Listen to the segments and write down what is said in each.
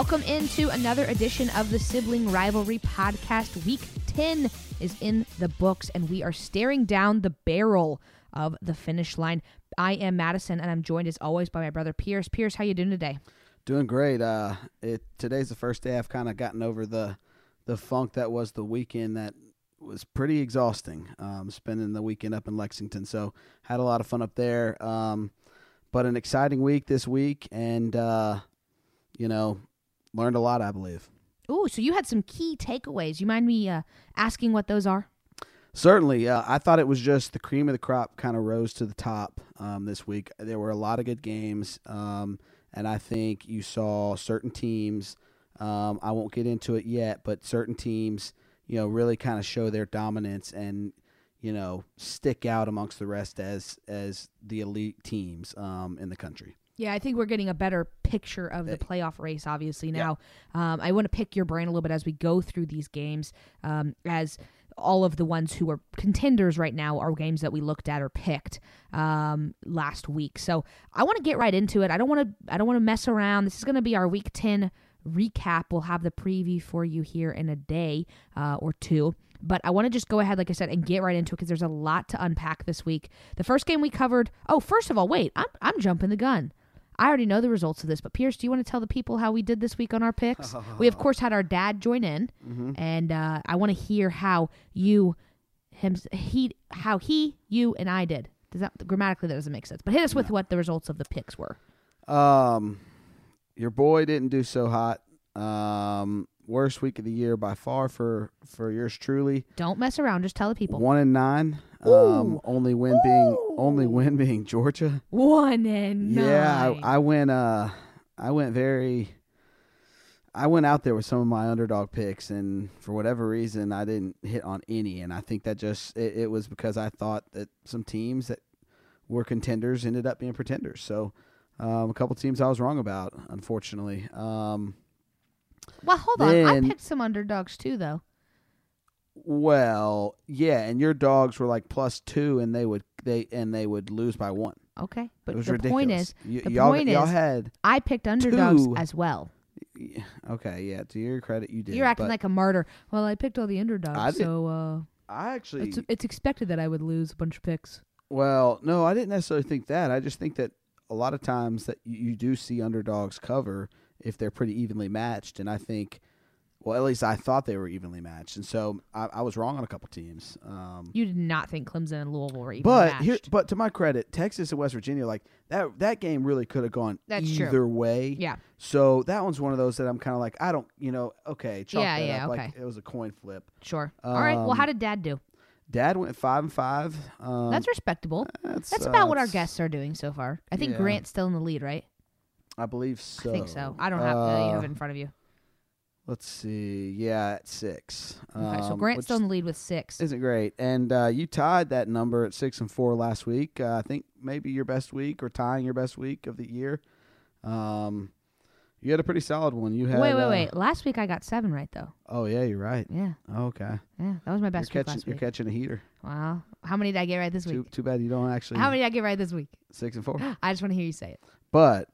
Welcome into another edition of the Sibling Rivalry Podcast. Week 10 is in the books, and we are staring down the barrel of the finish line. I am Madison, and I'm joined as always by my brother Pierce. Pierce, how you doing today? Doing great. Uh, it today's the first day I've kind of gotten over the the funk that was the weekend that was pretty exhausting. Um, spending the weekend up in Lexington, so had a lot of fun up there. Um, but an exciting week this week, and uh, you know, learned a lot. I believe. Ooh, so you had some key takeaways. You mind me uh, asking what those are? Certainly, uh, I thought it was just the cream of the crop kind of rose to the top um, this week. There were a lot of good games, um, and I think you saw certain teams. Um, I won't get into it yet, but certain teams, you know, really kind of show their dominance and you know stick out amongst the rest as as the elite teams um, in the country. Yeah, I think we're getting a better picture of the playoff race, obviously, now. Um, I want to pick your brain a little bit as we go through these games, um, as all of the ones who are contenders right now are games that we looked at or picked um, last week. So I want to get right into it. I don't want to. I don't want to mess around. This is going to be our week ten recap. We'll have the preview for you here in a day uh, or two. But I want to just go ahead, like I said, and get right into it because there's a lot to unpack this week. The first game we covered. Oh, first of all, wait, I'm I'm jumping the gun. I already know the results of this, but Pierce, do you want to tell the people how we did this week on our picks? we of course had our dad join in, Mm-hmm. and uh, I want to hear how you, him, he, how he, you, and I did. Does that grammatically that doesn't make sense? But hit us with what the results of the picks were. Um, your boy didn't do so hot. Um, worst week of the year by far for for yours truly. Don't mess around. Just tell the people. One and nine. Ooh. Um, only win being only win being Georgia. One and Yeah, nine. I, I went. Uh, I went very. I went out there with some of my underdog picks, and for whatever reason, I didn't hit on any. And I think that just it, it was because I thought that some teams that were contenders ended up being pretenders. So, um, a couple teams I was wrong about, unfortunately. Um, well, hold on. I picked some underdogs too, though. Well, yeah, and your dogs were like plus two, and they would they and they would lose by one. Okay, but the ridiculous. point is, Y- the y'all, point y'all is, had I picked underdogs two. as well. Okay, yeah. To your credit, you did. You're acting like a martyr. Well, I picked all the underdogs, so uh, I actually. it's it's expected that I would lose a bunch of picks. well, no, I didn't necessarily think that. I just think that a lot of times that you, you do see underdogs cover if they're pretty evenly matched, and I think, well, at least I thought they were evenly matched, and so I, I was wrong on a couple teams. Um, You did not think Clemson and Louisville were even but matched. here, but to my credit, Texas and West Virginia, like that, that game really could have gone That's true. either way. yeah, So that one's one of those that I'm kind of like, I don't, you know, okay, chalk Yeah, yeah, up okay. like it was a coin flip. sure. all right. Well, Um, how did Dad do? Dad went five and five. Um, That's respectable. that's, That's uh, about what our guests are doing so far. I think Yeah. Grant's still in the lead, right? I believe so. I think so. I don't have uh, you have Uh, it in front of you. Let's see. Yeah, at six. Okay, so Um, Grant's which still in the lead with six. Isn't great, and uh, you tied that number at six and four last week. Uh, I think maybe your best week or tying your best week of the year. Um, you had a pretty solid one. You had Wait, wait, uh, wait. Last week I got seven right though. Oh yeah, you're right. Yeah, Okay, yeah. That was my you're best week catching last you're week. catching a heater. Wow. How many did I get right this Too week? too bad you don't actually How many did I get right this week? six and four. I just want to hear you say it. But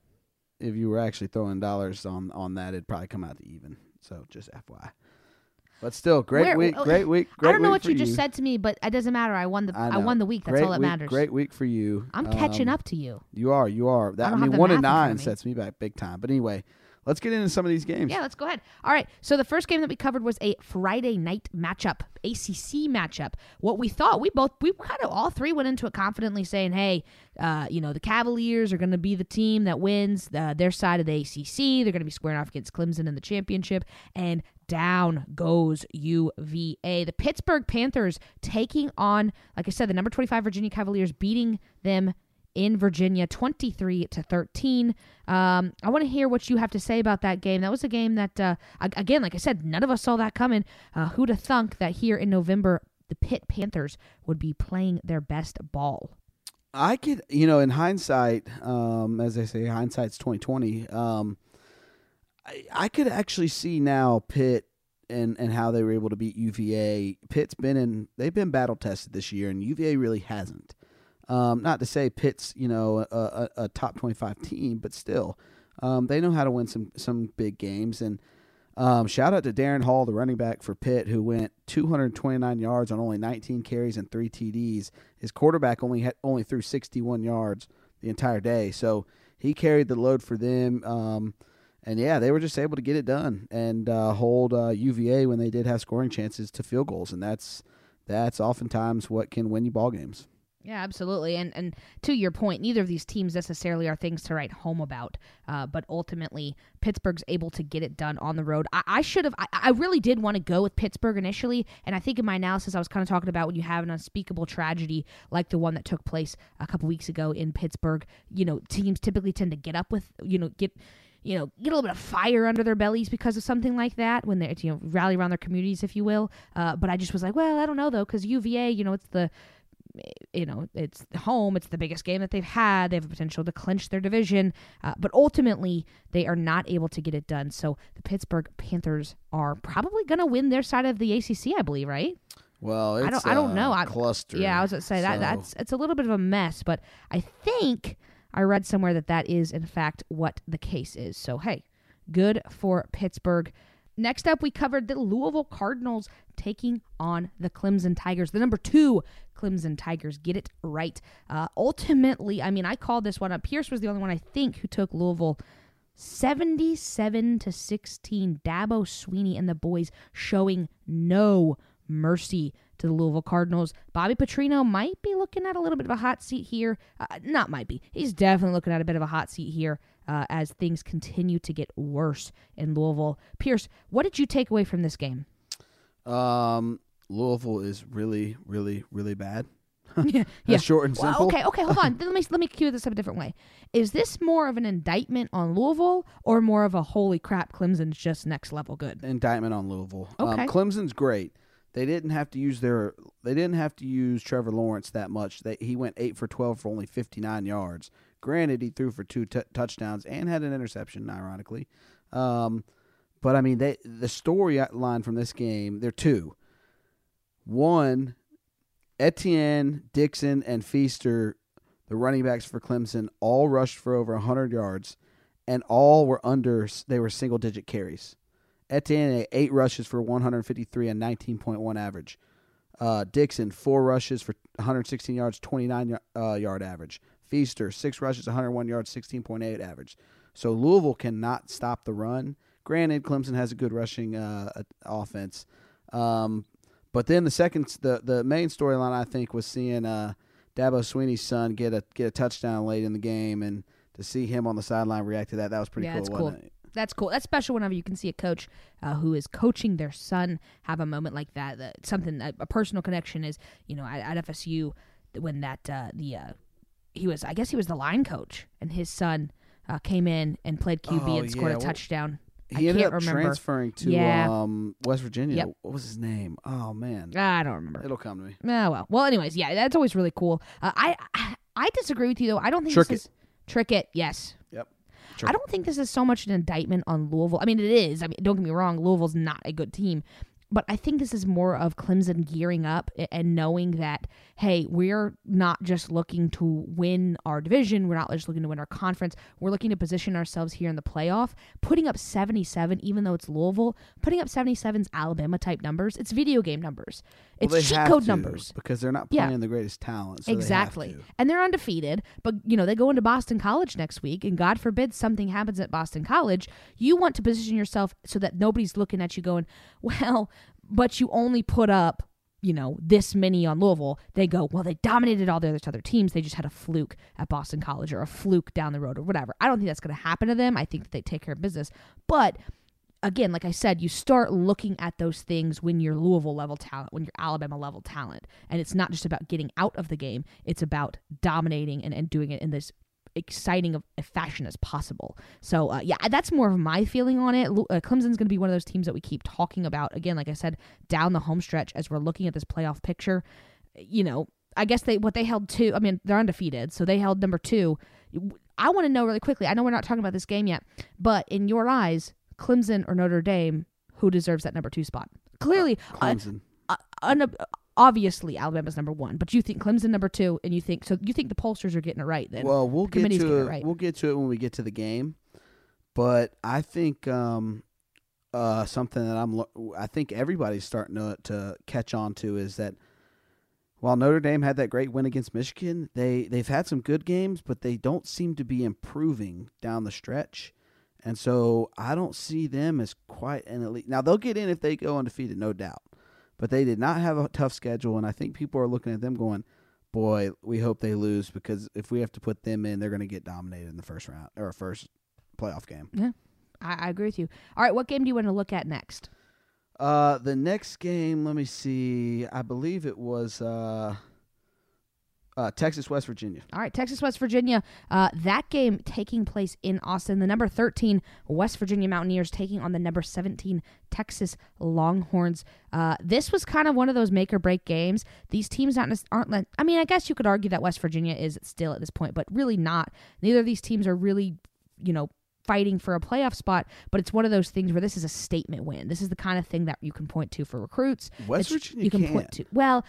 if you were actually throwing dollars on on that, it'd probably come out to even. So just FYI. But still, great Where- week, oh, great week, great I don't know what you for just said to me, but it doesn't matter. I won the I I, won the week. That's great all that week, matters. Great week for you. I'm catching Um, up to you. You are, you are. That, I, don't mean, one and in nine me. sets me back big time. But anyway, let's get into some of these games. Yeah, let's go ahead. All right. So the first game that we covered was a Friday night matchup, ACC matchup. What we thought, we both, we kind of all three went into it confidently saying, hey, uh, you know, the Cavaliers are going to be the team that wins uh, their side of the ACC. They're going to be squaring off against Clemson in the championship. And down goes UVA. The Pittsburgh Panthers taking on, like I said, the number 25 Virginia Cavaliers, beating them in Virginia, 23 to 13. Um, I want to hear what you have to say about that game. That was a game that, uh, again, like I said, none of us saw that coming. Uh, who'd have thunk that here in November, the Pitt Panthers would be playing their best ball? I could, you know, in hindsight, um, as I say, hindsight's twenty twenty. Um, I, I could actually see now Pitt and and how they were able to beat UVA. Pitt's been in, they've been battle tested this year, and UVA really hasn't. Um, not to say Pitt's, you know, a, a, a top twenty five team, but still, Um, they know how to win some some big games. And um, shout out to Darrin Hall, the running back for Pitt, who went 229 yards on only 19 carries and three TDs. His quarterback only had, only threw 61 yards the entire day, so he carried the load for them. Um, and yeah, they were just able to get it done and uh, hold uh, UVA when they did have scoring chances to field goals, and that's that's oftentimes what can win you ball games. Yeah, absolutely. And and to your point, neither of these teams necessarily are things to write home about. Uh, but ultimately, Pittsburgh's able to get it done on the road. I, I should have. I, I really did want to go with Pittsburgh initially, and I think in my analysis, I was kind of talking about when you have an unspeakable tragedy like the one that took place a couple weeks ago in Pittsburgh. You know, teams typically tend to get up with you know get you know, get a little bit of fire under their bellies because of something like that when they, you know, rally around their communities, if you will. Uh, but I just was like, well, I don't know though, because UVA, you know, it's the, you know, it's home. It's the biggest game that they've had. They have a potential to clinch their division, uh, but ultimately they are not able to get it done. So the Pittsburgh Panthers are probably going to win their side of the ACC, I believe, right? Well, I don't, I don't know. I, cluster. Yeah, I was going to say that that's it's a little bit of a mess, but I think I read somewhere that that is in fact what the case is. So hey, good for Pittsburgh. Next up, we covered the Louisville Cardinals taking on the Clemson Tigers, the number two Clemson Tigers. Get it right. Uh, ultimately, I mean, I called this one up. Pierce was the only one I think who took Louisville 77 to 16. Dabo Swinney and the boys showing no mercy to the Louisville Cardinals. Bobby Petrino might be looking at a little bit of a hot seat here. Uh, not might be. He's definitely looking at a bit of a hot seat here uh, as things continue to get worse in Louisville. Pierce, what did you take away from this game? Um, Louisville is really, really, really bad. yeah, That's short and Well, simple. okay, okay, hold on. Let me let me cue this up a different way. Is this more of an indictment on Louisville or more of a holy crap Clemson's just next level good? Indictment on Louisville. Okay. Um, Clemson's great. They didn't have to use their. They didn't have to use Trevor Lawrence that much. They, he went eight for twelve for only fifty nine yards. Granted, he threw for two t- touchdowns and had an interception. Ironically, um, but I mean, they the storyline from this game. There are two. One, Etienne, Dixon, and Feaster, the running backs for Clemson, all rushed for over 100 yards, and all were under, they were single digit carries. Etienne, eight rushes for 153 and 19.1 average. Uh, Dixon, four rushes for 116 yards, 29 uh, yard average. Feaster, six rushes, 101 yards, 16.8 average. So Louisville cannot stop the run. Granted, Clemson has a good rushing uh, offense. Um, but then the second, the the main storyline I think was seeing uh, Dabo Swinney's son get a get a touchdown late in the game, and to see him on the sideline react to that, that was pretty Yeah, cool. wasn't cool. it? That's cool. That's special whenever you can see a coach uh, who is coaching their son have a moment like that. that something a, a personal connection is, you know, at, at FSU when that uh, the uh, he was, I guess he was the line coach, and his son uh, came in and played QB Oh, and scored yeah, a well, touchdown. He I ended can't up remember. transferring to Yeah. um, West Virginia. Yep. What was his name? Oh man, I don't remember. it'll come to me. Oh well. Well, anyways, yeah, that's always really cool. Uh, I, I I disagree with you though. I don't think Trick this is trick it. Yes. Yep. I don't think this is so much an indictment on Louisville. I mean, it is. I mean, don't get me wrong. Louisville's not a good team, but I think this is more of Clemson gearing up and knowing that hey, we're not just looking to win our division. We're not just looking to win our conference. We're looking to position ourselves here in the playoff. Putting up 77, even though it's Louisville, putting up 77's Alabama type numbers. It's video game numbers. It's well, cheat code to, numbers. because they're not Yeah. playing the greatest talent. So they exactly. to. And they're undefeated, but you know, they go into Boston College next week and God forbid something happens at Boston College, you want to position yourself so that nobody's looking at you going, "Well, but you only put up, you know, this many on Louisville." They go, "Well, they dominated all the other teams. They just had a fluke at Boston College or a fluke down the road or whatever." I don't think that's going to happen to them. I think that they take care of business. But again, like I said, you start looking at those things when you're Louisville level talent, when you're Alabama level talent. And it's not just about getting out of the game, it's about dominating and, and doing it in this exciting of a fashion as possible. So, uh, yeah, that's more of my feeling on it. Uh, Clemson's going to be one of those teams that we keep talking about. Again, like I said, down the home stretch as we're looking at this playoff picture. You know, I guess they what they held two. I mean, they're undefeated, so they held number two. I want to know really quickly. I know we're not talking about this game yet, but in your eyes, Clemson or Notre Dame, who deserves that number two spot? Clearly, uh, Clemson. uh, un- obviously Alabama's number one, but you think Clemson number two, and you think so. You think the pollsters are getting it right then? well, we'll get to it. it right. We'll get to it when we get to the game. But I think um, uh, something that I'm I think everybody's starting to to catch on to is that while Notre Dame had that great win against Michigan, they they've had some good games, but they don't seem to be improving down the stretch. And so I don't see them as quite an elite. Now they'll get in if they go undefeated, no doubt. But they did not have a tough schedule, and I think people are looking at them going, "Boy, we hope they lose because if we have to put them in, they're going to get dominated in the first round or first playoff game." Yeah, I, I agree with you. All right, what game do you want to look at next? Uh, the next game, let me see. I believe it was uh, uh, Texas West Virginia. All right, Texas West Virginia. Uh, that game taking place in Austin. The number thirteen West Virginia Mountaineers taking on the number seventeen Texas Longhorns. Uh, this was kind of one of those make or break games. These teams not aren't. Like, I mean, I guess you could argue that West Virginia is still at this point, but really not. Neither of these teams are really, you know, fighting for a playoff spot, but it's one of those things where this is a statement win. This is the kind of thing that you can point to for recruits. West Virginia you can can't. point to. Well,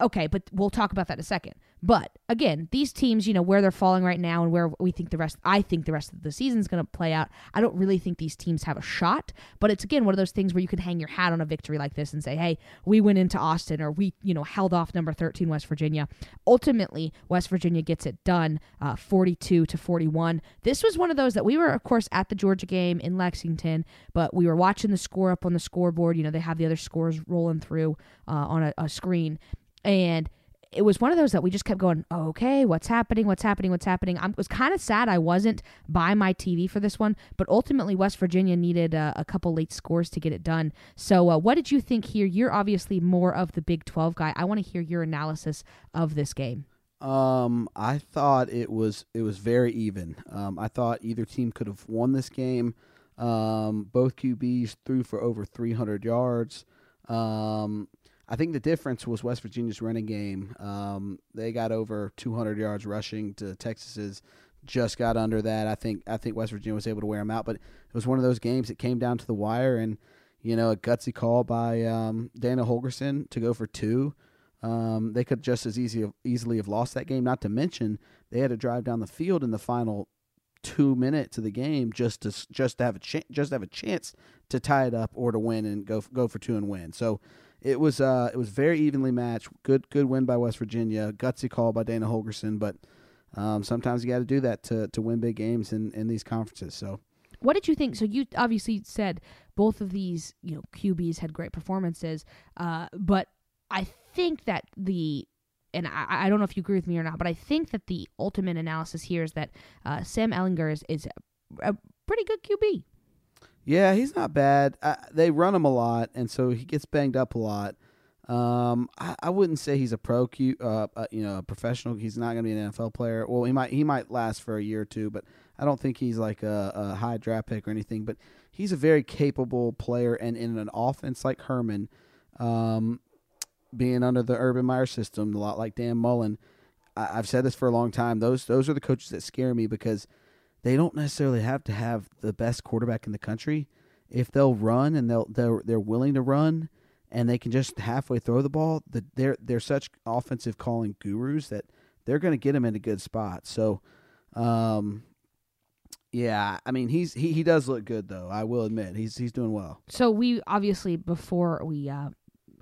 okay, but we'll talk about that in a second. But again, these teams, you know, where they're falling right now and where we think the rest I think the rest of the season is going to play out. I don't really think these teams have a shot, but it's again one of those things where you can hang your hat on a victory like this and say, "Hey, we went into Austin or we, you know, held off number 13 West Virginia." Ultimately, West Virginia gets it done, uh, 42 to 41. This was one of those that we were of course at the Georgia game in Lexington, but we were watching the score up on the scoreboard, you know, they have the other scores rolling through uh, on a, a screen and it was one of those that we just kept going, okay, what's happening? What's happening? What's happening? I was kind of sad I wasn't by my TV for this one, but ultimately West Virginia needed uh, a couple late scores to get it done. So, uh, what did you think here? You're obviously more of the Big 12 guy. I want to hear your analysis of this game. Um, I thought it was it was very even. Um, I thought either team could have won this game. Um, both QBs threw for over 300 yards. Um, I think the difference was West Virginia's running game. Um, they got over 200 yards rushing to Texas's just got under that. I think I think West Virginia was able to wear them out, but it was one of those games that came down to the wire, and you know a gutsy call by um, Dana Holgorsen to go for two. Um, they could just as easy easily have lost that game. Not to mention they had to drive down the field in the final two minutes of the game just to just to have a just to have a chance to tie it up or to win and go go for two and win. So it was uh it was very evenly matched. Good good win by West Virginia. Gutsy call by Dana Holgorsen, but um, sometimes you got to do that to to win big games in in these conferences. So What did you think? So you obviously said both of these, you know, QBs had great performances, uh, but I think that the and I, I don't know if you agree with me or not, but I think that the ultimate analysis here is that uh, Sam Ehlinger is, is a, a pretty good QB. Yeah, he's not bad. Uh, they run him a lot, and so he gets banged up a lot. Um, I, I wouldn't say he's a pro, Q, uh, uh, you know, a professional. He's not going to be an NFL player. Well, he might he might last for a year or two, but I don't think he's like a, a high draft pick or anything. But he's a very capable player, and in an offense like Herman, um, being under the Urban Meyer system, a lot like Dan Mullen. I, I've said this for a long time. Those those are the coaches that scare me because they don't necessarily have to have the best quarterback in the country. If they'll run and they'll they're they're willing to run and they can just halfway throw the ball, that they're they're such offensive calling gurus that they're going to get him in a good spot. So, um, yeah, I mean he's he, he does look good though. I will admit he's he's doing well. So we obviously before we uh,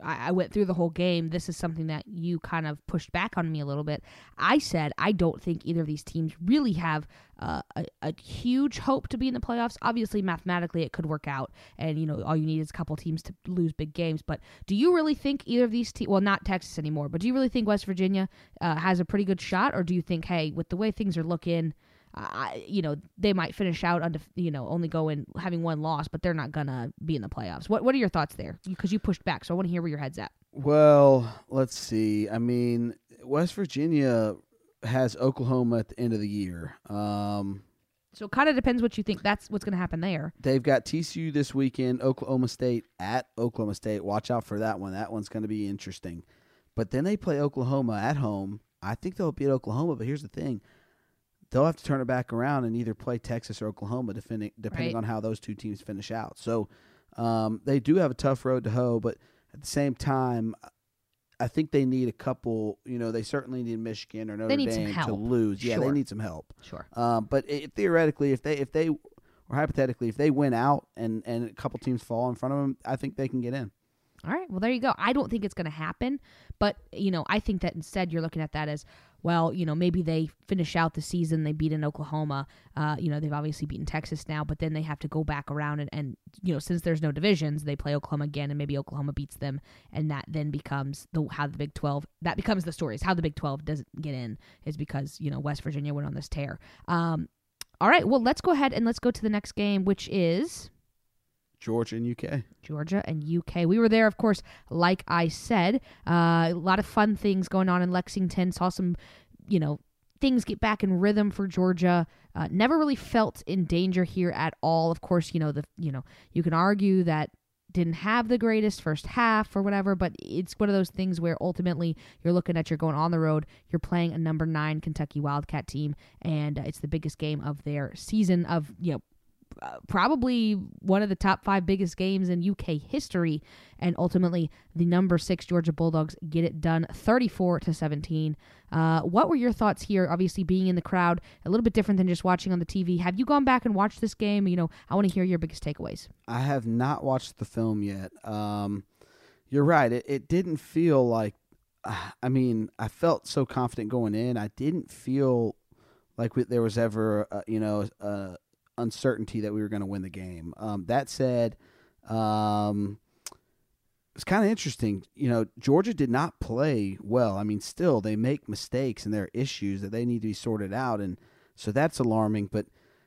I, I went through the whole game. This is something that you kind of pushed back on me a little bit. I said I don't think either of these teams really have uh, a, a huge hope to be in the playoffs. Obviously, mathematically, it could work out, and you know all you need is a couple teams to lose big games. But do you really think either of these teams? Well, not Texas anymore. But do you really think West Virginia uh, has a pretty good shot, or do you think, hey, with the way things are looking? I, you know, they might finish out under, you know, only going having one loss, but they're not gonna be in the playoffs. What What are your thoughts there? Because you pushed back, so I want to hear where your head's at. Well, let's see. I mean, West Virginia has Oklahoma at the end of the year. Um, So it kind of depends what you think. That's what's gonna happen there. They've got TCU this weekend, Oklahoma State at Oklahoma State. Watch out for that one. That one's going to be interesting. But then they play Oklahoma at home. I think they'll beat Oklahoma, but here's the thing. They'll have to turn it back around and either play Texas or Oklahoma, depending depending Right. on how those two teams finish out. So um, they do have a tough road to hoe, but at the same time, I think they need a couple. You know, they certainly need Michigan or Notre Dame to lose. Yeah, they need some help. Sure. Um, but it, theoretically, if they if they or hypothetically, if they win out and and a couple teams fall in front of them, I think they can get in. All right. Well, there you go. I don't think it's going to happen, but you know, I think that instead you're looking at that as well. You know, maybe they finish out the season, they beat in Oklahoma. Uh, you know, they've obviously beaten Texas now, but then they have to go back around and, and you know, since there's no divisions, they play Oklahoma again, and maybe Oklahoma beats them, and that then becomes the how the Big Twelve that becomes the stories. How the Big Twelve doesn't get in is because you know West Virginia went on this tear. Um, all right. Well, let's go ahead and let's go to the next game, which is. Georgia and UK. Georgia and UK. We were there, of course, like I said. Uh, a lot of fun things going on in Lexington. Saw some, you know, things get back in rhythm for Georgia. Uh, never really felt in danger here at all. Of course, you know the you know you can argue that didn't have the greatest first half or whatever, but it's one of those things where ultimately you're looking at you're going on the road, you're playing a number nine Kentucky Wildcat team, and uh, it's the biggest game of their season of you know probably one of the top five biggest games in UK history, and ultimately the number six Georgia Bulldogs get it done, thirty-four to seventeen. Uh, what were your thoughts here? Obviously, being in the crowd, a little bit different than just watching on the TV. Have you gone back and watched this game? You know, I want to hear your biggest takeaways. I have not watched the film yet. Um, you're right. It, it didn't feel like. I mean, I felt so confident going in. I didn't feel like we, there was ever, uh, you know, uh, uncertainty that we were going to win the game. Um, that said, um, it's kind of interesting. You know, Georgia did not play well. I mean, still they make mistakes and there are issues that they need to be sorted out, and so that's alarming. But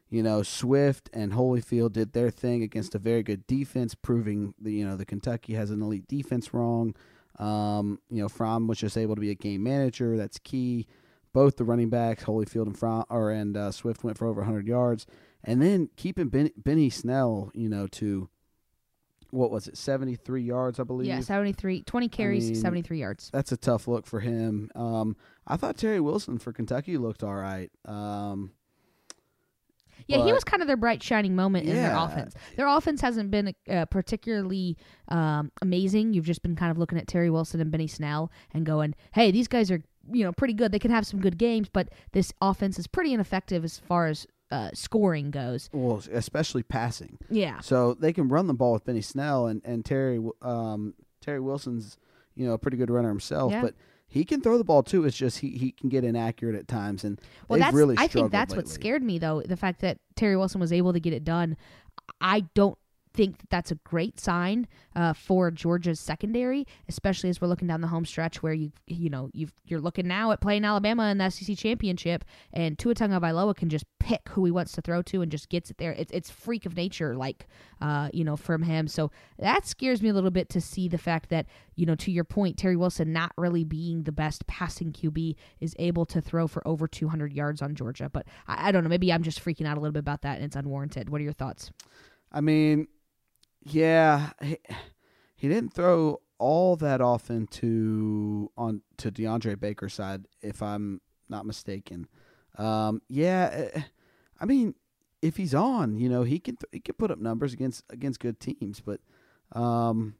you know, Swift and Holyfield did their thing against a very good defense, proving the you know the Kentucky has an elite defense wrong. Um, you know, Fromm was just able to be a game manager. That's key. Both the running backs, Holyfield and Fromm, or and uh, Swift went for over 100 yards and then keeping ben, Benny Snell, you know, to what was it, 73 yards, I believe? Yeah, 73, 20 carries, I mean, 73 yards. That's a tough look for him. Um, I thought Terry Wilson for Kentucky looked all right. Um, yeah, he was kind of their bright shining moment yeah. in their offense. Their offense hasn't been uh, particularly um, amazing. You've just been kind of looking at Terry Wilson and Benny Snell and going, "Hey, these guys are you know pretty good. They can have some good games, but this offense is pretty ineffective as far as uh, scoring goes. Well, especially passing. Yeah. So they can run the ball with Benny Snell and and Terry um, Terry Wilson's you know a pretty good runner himself, yeah. but he can throw the ball too. It's just he, he can get inaccurate at times, and well, that's really. I think that's lately. what scared me though. The fact that Terry Wilson was able to get it done. I don't think that that's a great sign uh, for Georgia's secondary, especially as we're looking down the home stretch where you you know you you're looking now at playing Alabama in the SEC championship, and Tua Tagovailoa can just pick who he wants to throw to and just gets it there. It's it's freak of nature, like uh, you know, from him. So that scares me a little bit to see the fact that you know, to your point, Terry Wilson not really being the best passing QB is able to throw for over 200 yards on Georgia. But I, I don't know, maybe I'm just freaking out a little bit about that, and it's unwarranted. What are your thoughts? I mean, yeah, he, he didn't throw all that often to on to DeAndre Baker's side, if I'm not mistaken. Um, yeah, eh, I mean, if he's on, you know, he can th- he can put up numbers against against good teams, but um,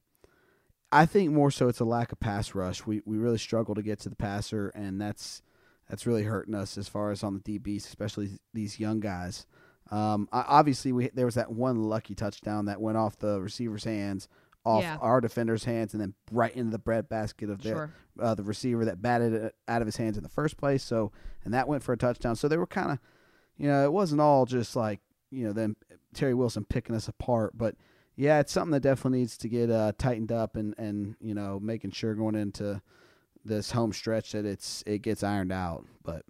I think more so it's a lack of pass rush. We we really struggle to get to the passer, and that's that's really hurting us as far as on the DBs, especially these young guys. Um, obviously, we there was that one lucky touchdown that went off the receiver's hands, off yeah. our defender's hands, and then right into the bread basket of the sure. uh, the receiver that batted it out of his hands in the first place. So, and that went for a touchdown. So they were kind of, you know, it wasn't all just like you know them Terry Wilson picking us apart, but yeah, it's something that definitely needs to get uh, tightened up and and you know making sure going into this home stretch that it's it gets ironed out. But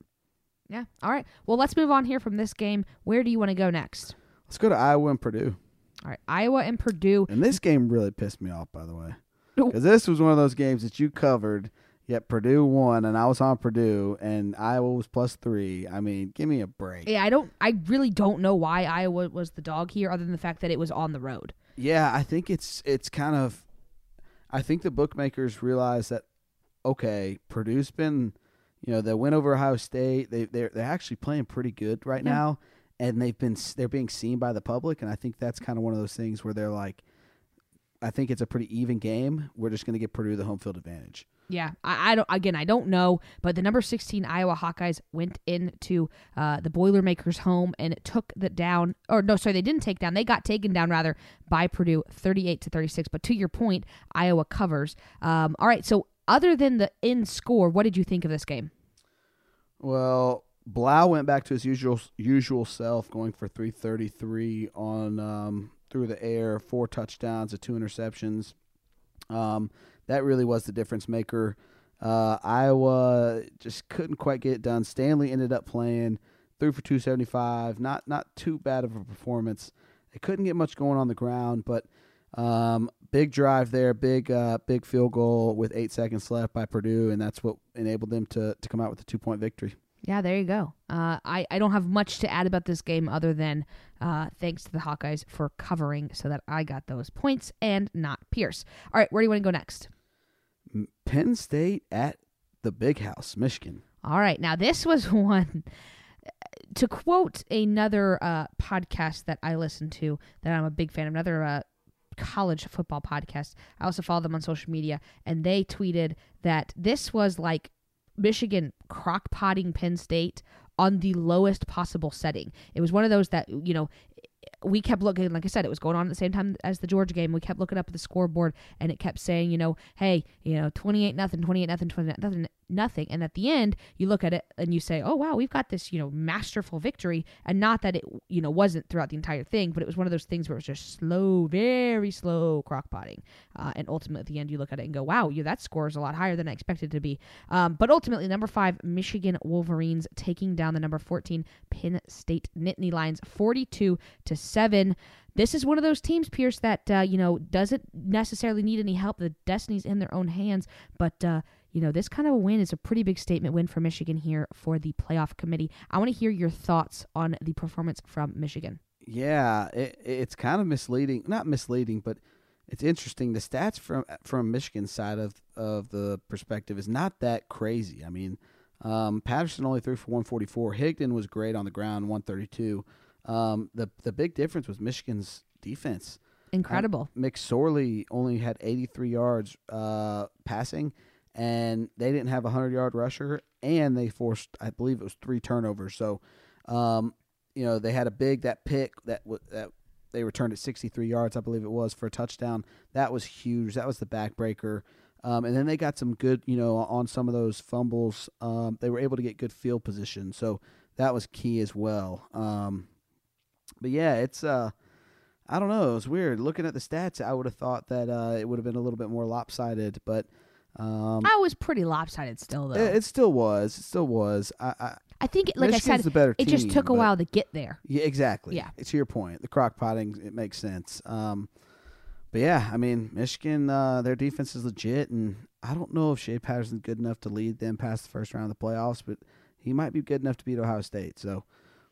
yeah. All right. Well, let's move on here from this game. Where do you want to go next? Let's go to Iowa and Purdue. All right. Iowa and Purdue. And this game really pissed me off, by the way. Because this was one of those games that you covered, yet Purdue won, and I was on Purdue, and Iowa was plus three. I mean, give me a break. Yeah, I don't. I really don't know why Iowa was the dog here, other than the fact that it was on the road. Yeah, I think it's it's kind of. I think the bookmakers realize that okay, Purdue's been you know, they went over Ohio State. They they're they're actually playing pretty good right yeah. now, and they've been they're being seen by the public, and I think that's kind of one of those things where they're like, I think it's a pretty even game. We're just going to get Purdue the home field advantage. Yeah, I, I, don't. Again, I don't know, but the number sixteen Iowa Hawkeyes went into uh, the Boilermakers' home and it took the down. Or no, sorry, they didn't take down. They got taken down rather by Purdue, thirty-eight to thirty-six. But to your point, Iowa covers. Um, all right. So other than the in score, what did you think of this game? Well, Blough went back to his usual usual self, going for 333 on um, through the air, four touchdowns, and two interceptions. Um, that really was the difference maker. Uh, Iowa just couldn't quite get it done. Stanley ended up playing threw for 275. Not not too bad of a performance. They couldn't get much going on the ground, but um, big drive there, big uh, big field goal with eight seconds left by Purdue, and that's what enabled them to to come out with a two point victory. Yeah, there you go. Uh, I, I don't have much to add about this game other than uh, thanks to the Hawkeyes for covering so that I got those points and not Pierce. All right, where do you want to go next? Penn State at the Big House, Michigan. All right, now this was one. To quote another uh, podcast that I listen to that I'm a big fan of, another uh, college football podcast. I also follow them on social media, and they tweeted that this was like Michigan crockpotting Penn State on the lowest possible setting. It was one of those that, you know, we kept looking, like I said, it was going on at the same time as the Georgia game. We kept looking up at the scoreboard and it kept saying, you know, hey, you know, 28 nothing, 28 nothing, 28 nothing nothing. And at the end, you look at it and you say, oh, wow, we've got this, you know, masterful victory. And not that it, you know, wasn't throughout the entire thing, but it was one of those things where it was just slow, very slow crockpotting. Uh, and ultimately, at the end, you look at it and go, wow, yeah, that score is a lot higher than I expected it to be. Um, but ultimately, number five, Michigan Wolverines taking down the number 14 Penn State Nittany Lions 42 to 7 this is one of those teams, Pierce, that uh, you know doesn't necessarily need any help. The destiny's in their own hands, but uh, you know, this kind of a win is a pretty big statement win for Michigan here for the playoff committee. I want to hear your thoughts on the performance from Michigan. Yeah, it, it's kind of misleading. Not misleading, but it's interesting. The stats from from Michigan's side of of the perspective is not that crazy. I mean, um, Patterson only threw for 144. Higdon was great on the ground, 132. Um, the the big difference was Michigan's defense. Incredible. Uh, McSorley only had 83 yards uh, passing and they didn't have a hundred yard rusher, and they forced, I believe it was three turnovers. So, um, you know, they had a big that pick that w- that they returned at 63 yards, I believe it was for a touchdown. That was huge. That was the backbreaker. Um, and then they got some good, you know, on some of those fumbles. Um, they were able to get good field position, so that was key as well. Um, but yeah, it's uh, I don't know. It was weird looking at the stats. I would have thought that uh, it would have been a little bit more lopsided, but um, I was pretty lopsided still, though. It, it still was. It still was. I, I, I think, like Michigan's I said, the better it team, just took a while to get there. Yeah, exactly. Yeah. To your point, the crock potting, it makes sense. Um, but yeah, I mean, Michigan, uh, their defense is legit, and I don't know if Shea Patterson's good enough to lead them past the first round of the playoffs, but he might be good enough to beat Ohio State. So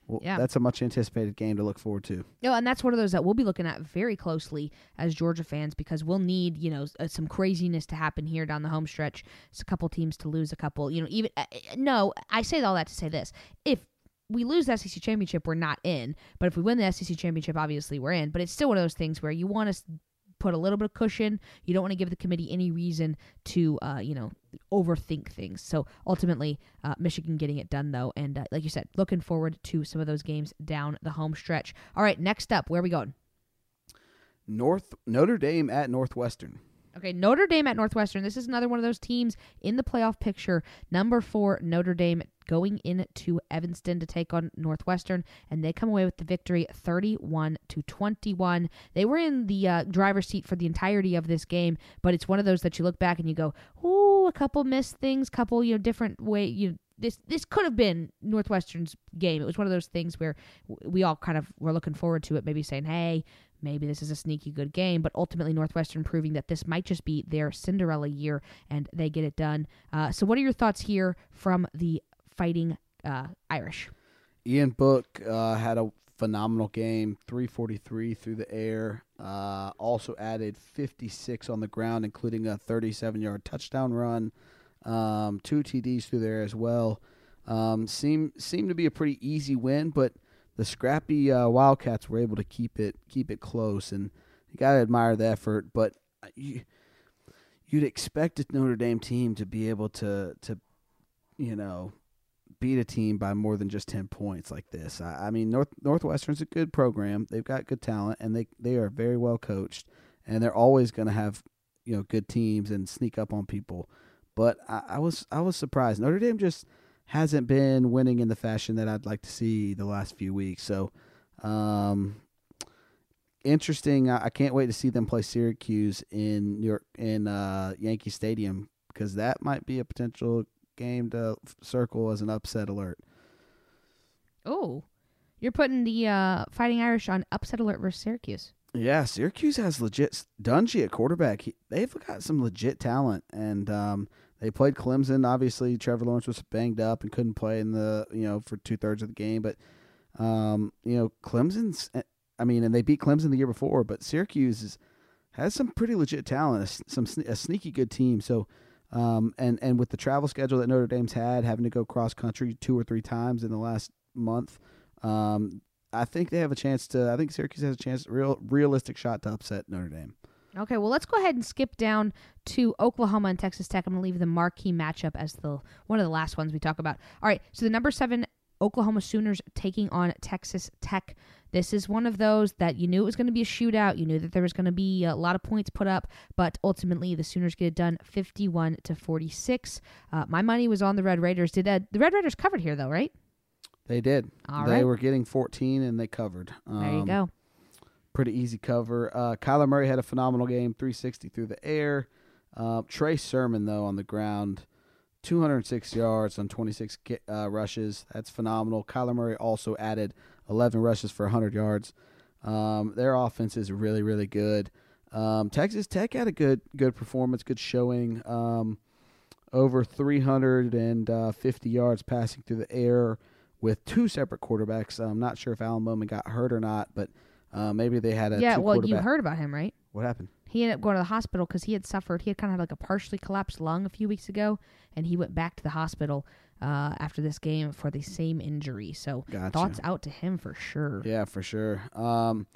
well, yeah. that's a much anticipated game to look forward to. No, and that's one of those that we'll be looking at very closely as Georgia fans because we'll need you know uh, some craziness to happen here down the home stretch. It's a couple teams to lose a couple. You know, even uh, uh no, I say all that to say this: if we lose the SEC championship, we're not in. But if we win the SEC championship, obviously we're in. But it's still one of those things where you want to put a little bit of cushion. You don't want to give the committee any reason to, uh, you know, overthink things. So ultimately, uh, Michigan getting it done though, and uh, like you said, looking forward to some of those games down the home stretch. All right, next up, where are we going? North Notre Dame at Northwestern. Okay, Notre Dame at Northwestern. This is another one of those teams in the playoff picture. Number four, Notre Dame going into Evanston to take on Northwestern, and they come away with the victory 31 to 21. They were in the uh, driver's seat for the entirety of this game, but it's one of those that you look back and you go, "Ooh, a couple missed things, couple you know different way you." This this could have been Northwestern's game. It was one of those things where we all kind of were looking forward to it, maybe saying, "Hey, maybe this is a sneaky good game, but ultimately Northwestern proving that this might just be their Cinderella year and they get it done. Uh, so, what are your thoughts here from the fighting uh, Irish? Ian Book uh, had a phenomenal game 343 through the air. Uh, also added 56 on the ground, including a 37 yard touchdown run, um, two TDs through there as well. Um, seemed seemed to be a pretty easy win, but the scrappy uh, Wildcats were able to keep it keep it close, and you got to admire the effort, but you you'd expect a Notre Dame team to be able to to you know beat a team by more than just 10 points like this. I, I mean North Northwestern's a good program. They've got good talent and they they are very well coached and they're always going to have you know good teams and sneak up on people. But I, I was I was surprised. Notre Dame just hasn't been winning in the fashion that I'd like to see the last few weeks. So um interesting. I, I can't wait to see them play Syracuse in New York in uh, Yankee Stadium because that might be a potential game to circle as an upset alert. Oh, you're putting the uh, Fighting Irish on upset alert versus Syracuse. Yeah, Syracuse has legit Dungey at quarterback. He, they've got some legit talent, and um, they played Clemson. Obviously, Trevor Lawrence was banged up and couldn't play in the you know for two thirds of the game, but um, you know Clemson's I mean, and they beat Clemson the year before, but Syracuse is, has some pretty legit talent, some a sneaky good team. So, um, and and with the travel schedule that Notre Dame's had, having to go cross country two or three times in the last month, um, I think they have a chance to. I think Syracuse has a chance, real realistic shot to upset Notre Dame. Okay, well, let's go ahead and skip down to Oklahoma and Texas Tech. I'm going to leave the marquee matchup as the one of the last ones we talk about. All right, so the number seven Oklahoma Sooners taking on Texas Tech. This is one of those that you knew it was going to be a shootout. You knew that there was going to be a lot of points put up, but ultimately the Sooners get it done 51 to 46. Uh, my money was on the Red Raiders. Did uh, the Red Raiders covered here though, right? They did. All they right. were getting 14 and they covered. Um, there you go. Pretty easy cover. Uh, Kyler Murray had a phenomenal game, 360 through the air. Uh, Trey Sermon though on the ground 206 yards on 26 uh, rushes. That's phenomenal. Kyler Murray also added 11 rushes for 100 yards. Um, their offense is really, really good. Um, Texas Tech had a good, good performance, good showing. Um, over 350 uh, yards passing through the air with two separate quarterbacks. I'm not sure if Alan Bowman got hurt or not, but uh, maybe they had a yeah. Well, you heard about him, right? What happened? He ended up going to the hospital because he had suffered. He had kind of had like a partially collapsed lung a few weeks ago, and he went back to the hospital uh, after this game for the same injury. So gotcha. thoughts out to him for sure. Yeah, for sure. Um,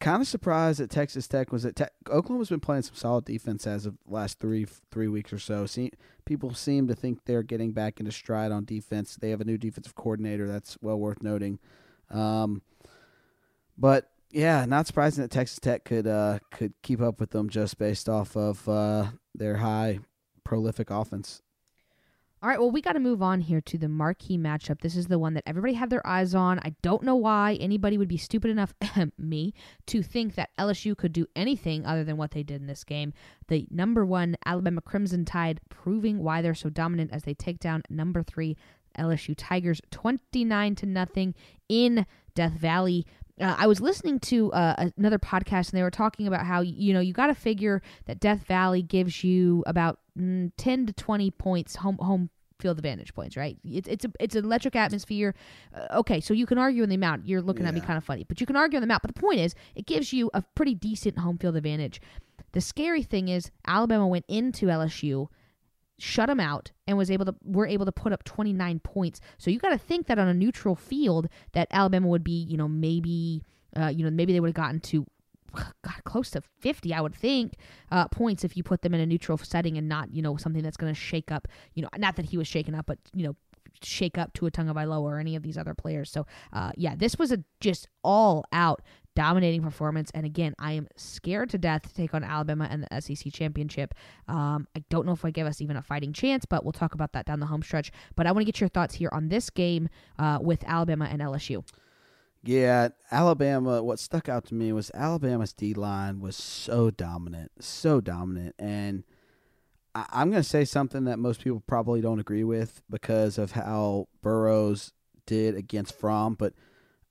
kind of surprised that Texas Tech was at Te- Oklahoma's been playing some solid defense as of last three three weeks or so. See, people seem to think they're getting back into stride on defense. They have a new defensive coordinator. That's well worth noting. Um, but yeah, not surprising that Texas Tech could uh, could keep up with them just based off of uh, their high prolific offense. All right, well, we got to move on here to the marquee matchup. This is the one that everybody had their eyes on. I don't know why anybody would be stupid enough, me, to think that LSU could do anything other than what they did in this game. The number one Alabama Crimson Tide proving why they're so dominant as they take down number three LSU Tigers 29 to nothing in Death Valley. Uh, I was listening to uh, another podcast and they were talking about how you know you got to figure that Death Valley gives you about mm, 10 to 20 points home home field advantage points, right? It's it's a it's an electric atmosphere. Uh, okay, so you can argue on the amount. You're looking yeah. at me kind of funny, but you can argue on the amount. But the point is, it gives you a pretty decent home field advantage. The scary thing is, Alabama went into LSU shut them out and was able to were able to put up 29 points. So you got to think that on a neutral field that Alabama would be, you know, maybe uh, you know, maybe they would have gotten to God, close to 50, I would think, uh, points if you put them in a neutral setting and not, you know, something that's going to shake up, you know, not that he was shaken up, but, you know, shake up to a Tagovailoa or any of these other players. So, uh, yeah, this was a just all out dominating performance. And again, I am scared to death to take on Alabama and the SEC championship. Um, I don't know if I give us even a fighting chance, but we'll talk about that down the home stretch. But I want to get your thoughts here on this game uh, with Alabama and LSU. Yeah, Alabama. What stuck out to me was Alabama's D line was so dominant, so dominant, and I, I'm going to say something that most people probably don't agree with because of how Burrows did against Fromm, but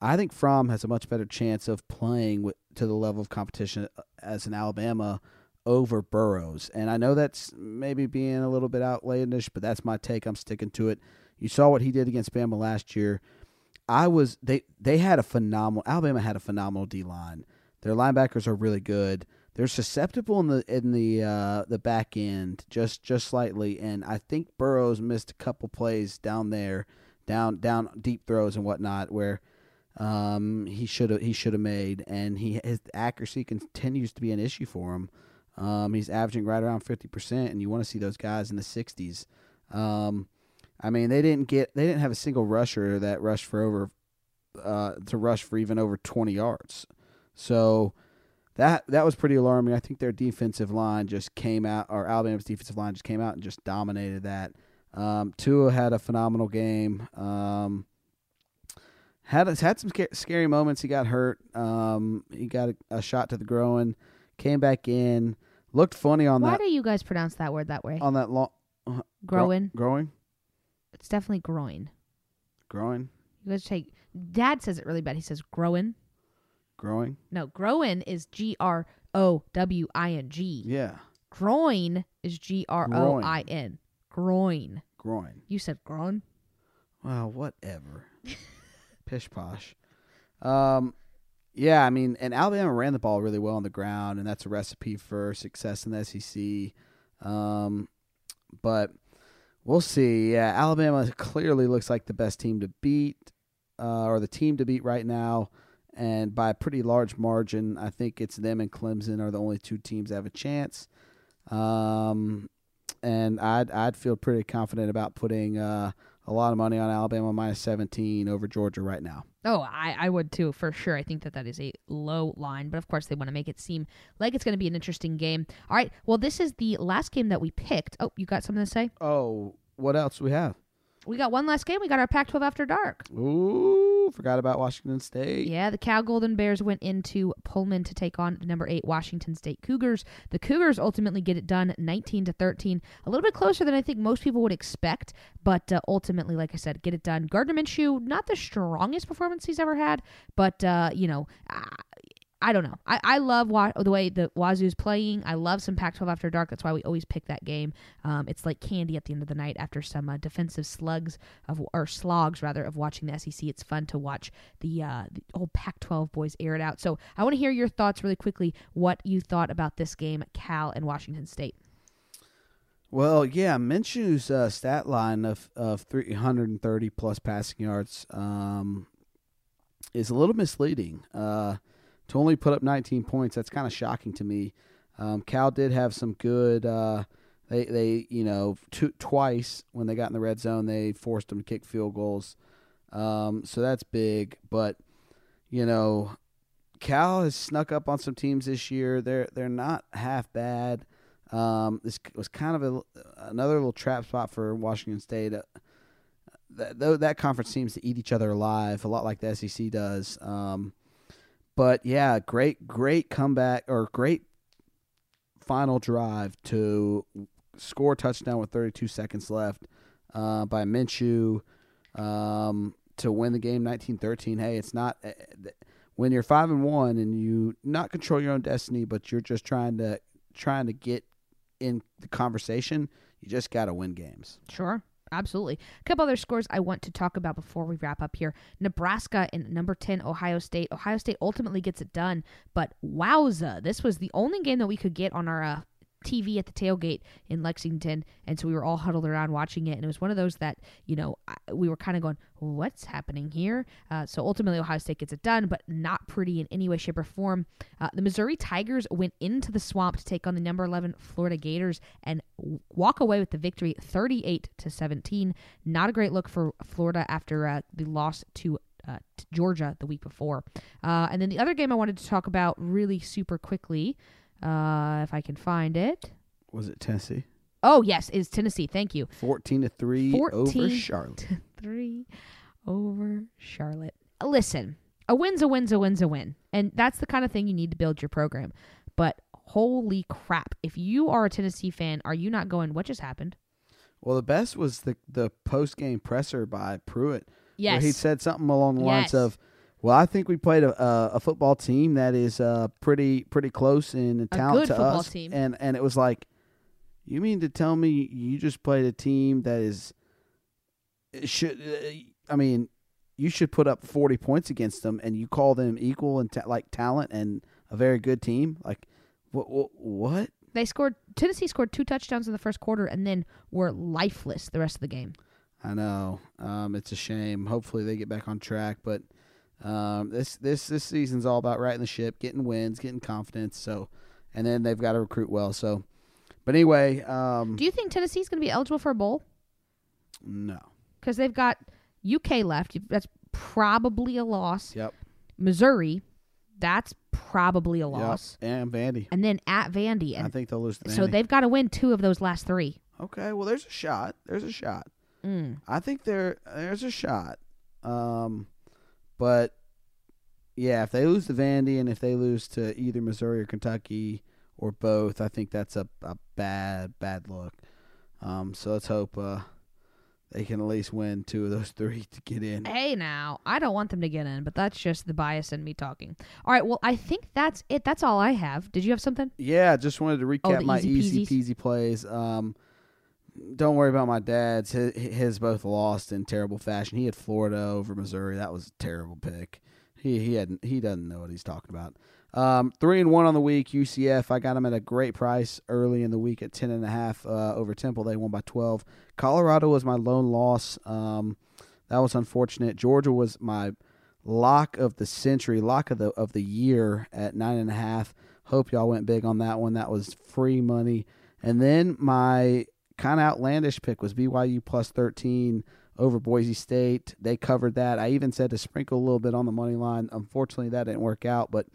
I think Fromm has a much better chance of playing with, to the level of competition uh, as an Alabama over Burrows. And I know that's maybe being a little bit outlandish, but that's my take. I'm sticking to it. You saw what he did against Bama last year. I was they they had a phenomenal Alabama had a phenomenal D line. Their linebackers are really good. They're susceptible in the in the uh, the back end just just slightly, and I think Burrows missed a couple plays down there, down down deep throws and whatnot where um, he should have he should have made, and he his accuracy continues to be an issue for him. Um, he's averaging right around fifty percent, and you want to see those guys in the sixties. Um, I mean, they didn't get they didn't have a single rusher that rushed for over uh, to rush for even over twenty yards. So that that was pretty alarming. I think their defensive line just came out, or Alabama's defensive line just came out and just dominated that. Um, Tua had a phenomenal game. Um, had had some scary moments. He got hurt. Um, he got a, a, shot to the groin. Came back in. Looked funny on Why that. Why do you guys pronounce that word that way? On that long. Uh, growing. Gro- growing. It's definitely groin. Growing. You guys take. Dad says it really bad. He says growing. Growing. No, growing is G R O W I N G. Yeah. Groin is G R O I N. Groin. Groin. You said groin. Well, whatever. Pish posh. Um, yeah, I mean, and Alabama ran the ball really well on the ground, and that's a recipe for success in the SEC. Um, but we'll see. Yeah, Alabama clearly looks like the best team to beat, uh, or the team to beat right now, and by a pretty large margin. I think it's them and Clemson are the only two teams that have a chance. Um, and I'd I'd feel pretty confident about putting uh, a lot of money on Alabama minus 17 over Georgia right now. Oh, I, I would too, for sure. I think that that is a low line, but of course they want to make it seem like it's going to be an interesting game. All right, well, this is the last game that we picked. Oh, you got something to say? Oh, what else we have? We got one last game. We got our Pac 12 After Dark. Ooh, forgot about Washington State. Yeah, the Cal Golden Bears went into Pullman to take on the number eight Washington State Cougars. The Cougars ultimately get it done 19 to 13. A little bit closer than I think most people would expect, but uh, ultimately, like I said, get it done. Gardner Minshew, not the strongest performance he's ever had, but, uh, you know, I don't know. I, I love wa- the way the Wazoo's playing. I love some Pac 12 after dark. That's why we always pick that game. Um, it's like candy at the end of the night after some uh, defensive slugs of or slogs rather of watching the SEC. It's fun to watch the, uh, the old Pac 12 boys air it out. So I want to hear your thoughts really quickly. What you thought about this game, Cal and Washington State. Well, yeah, Minshew's uh, stat line of of 330 plus passing yards um, is a little misleading. Uh, to only put up 19 points, that's kind of shocking to me. Um, Cal did have some good. Uh, they they you know twice when they got in the red zone, they forced them to kick field goals. Um, so that's big. But you know, Cal has snuck up on some teams this year. They're they're not half bad. Um, this was kind of a, another little trap spot for Washington State. Uh, that, that conference seems to eat each other alive, a lot like the SEC does. Um, but yeah, great, great comeback or great final drive to score touchdown with 32 seconds left uh, by Minshew um, to win the game 19-13. Hey, it's not eh, eh, when you're five and one and you not control your own destiny, but you're just trying to trying to get in the conversation. You just got to win games. Sure. Absolutely. A couple other scores I want to talk about before we wrap up here. Nebraska and number 10, Ohio State. Ohio State ultimately gets it done, but wowza, this was the only game that we could get on our uh, TV at the tailgate in Lexington, and so we were all huddled around watching it. And it was one of those that you know we were kind of going, "What's happening here?" Uh, so ultimately, Ohio State gets it done, but not pretty in any way, shape, or form. Uh, the Missouri Tigers went into the swamp to take on the number 11 Florida Gators and walk away with the victory, 38 to 17. Not a great look for Florida after uh, the loss to uh, Georgia the week before. Uh, and then the other game I wanted to talk about really super quickly uh, if I can find it. Was it Tennessee? Oh yes, is Tennessee. Thank you. Fourteen to three 14 over Charlotte. three over Charlotte. Listen, a win's a win's a win's a win, and that's the kind of thing you need to build your program. But holy crap, if you are a Tennessee fan, are you not going? What just happened? Well, the best was the the post game presser by Pruitt. Yes, where he said something along the yes. lines of well, I think we played a, a, a football team that is uh, pretty pretty close in talent to us, team. and and it was like, you mean to tell me you just played a team that is should uh, I mean you should put up forty points against them, and you call them equal and ta- like talent and a very good team? Like what? What? They scored. Tennessee scored two touchdowns in the first quarter, and then were lifeless the rest of the game. I know. Um, it's a shame. Hopefully they get back on track, but Um, this this this season's all about righting the ship, getting wins, getting confidence. So, and then they've got to recruit well. So, but anyway, um, Do you think Tennessee's going to be eligible for a bowl? no. Because they've got UK left. That's probably a loss. Yep. Missouri, that's probably a loss. Yep. And Vandy. And then at Vandy. I think they'll lose so they've got to win two of those last three. Okay, well, there's a shot. There's a shot. Mm. I think there there's a shot. Um, but yeah, if they lose to Vandy and if they lose to either Missouri or Kentucky or both, I think that's a, a bad bad look. Um, so let's hope uh, they can at least win two of those three to get in. Hey now, I don't want them to get in, but that's just the bias in me talking. All right, well, I think that's it. That's all I have. Did you have something? Yeah, just wanted to recap Oh, my easy easy peasy plays. Um, don't worry about my dad's. His, his both lost in terrible fashion. He had Florida over Missouri. That was a terrible pick. He he had he doesn't know what he's talking about. Um, three and one on the week. UCF. I got him at a great price early in the week at ten and a half uh, over Temple. They won by twelve. Colorado was my lone loss. Um, that was unfortunate. Georgia was my lock of the century, lock of the of the year at nine and a half. Hope y'all went big on that one. That was free money. And then my kind of outlandish pick was BYU plus 13 over Boise State. They covered that. I even said to sprinkle a little bit on the money line. Unfortunately, that didn't work out, but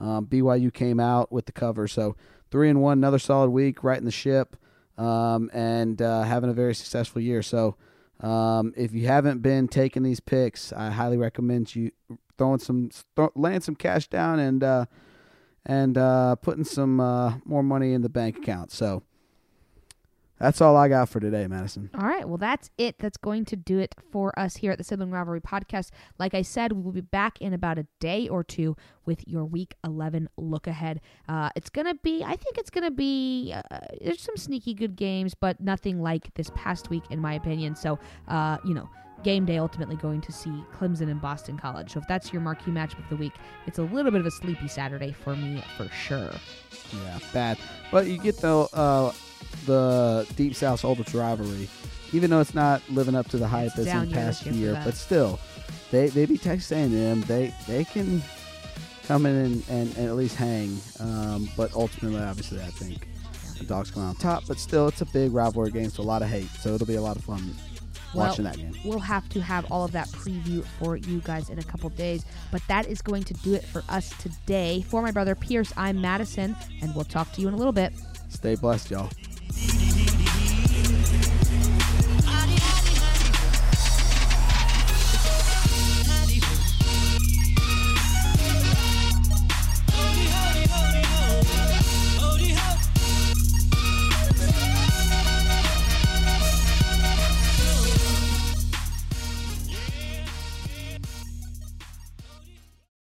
um, BYU came out with the cover. So three and one, another solid week, right in the ship, um, and uh, having a very successful year. So um, if you haven't been taking these picks, I highly recommend you throwing some, laying some cash down and uh, and uh, putting some uh, more money in the bank account. So that's all I got for today, Madison. All right. Well, that's it. That's going to do it for us here at the Sibling Rivalry Podcast. Like I said, we will be back in about a day or two with your Week 11 look ahead. Uh, it's going to be, I think it's going to be, uh, there's some sneaky good games, but nothing like this past week, in my opinion. So, uh, you know, game day ultimately going to see Clemson and Boston College. So if that's your marquee matchup of the week, it's a little bit of a sleepy Saturday for me for sure. Yeah, bad. But you get the uh, the Deep South Oldest rivalry, even though it's not living up to the hype as Down in past year year, but still, they they beat Texas A&M. They they can come in and, and, and at least hang. Um, but ultimately, obviously, I think the dogs come out on top. But still, it's a big rivalry game, so a lot of hate. So it'll be a lot of fun Well, watching that game. We'll have to have all of that preview for you guys in a couple days. But that is going to do it for us today. For my brother Pierce, I'm Madison, and we'll talk to you in a little bit. Stay blessed, y'all.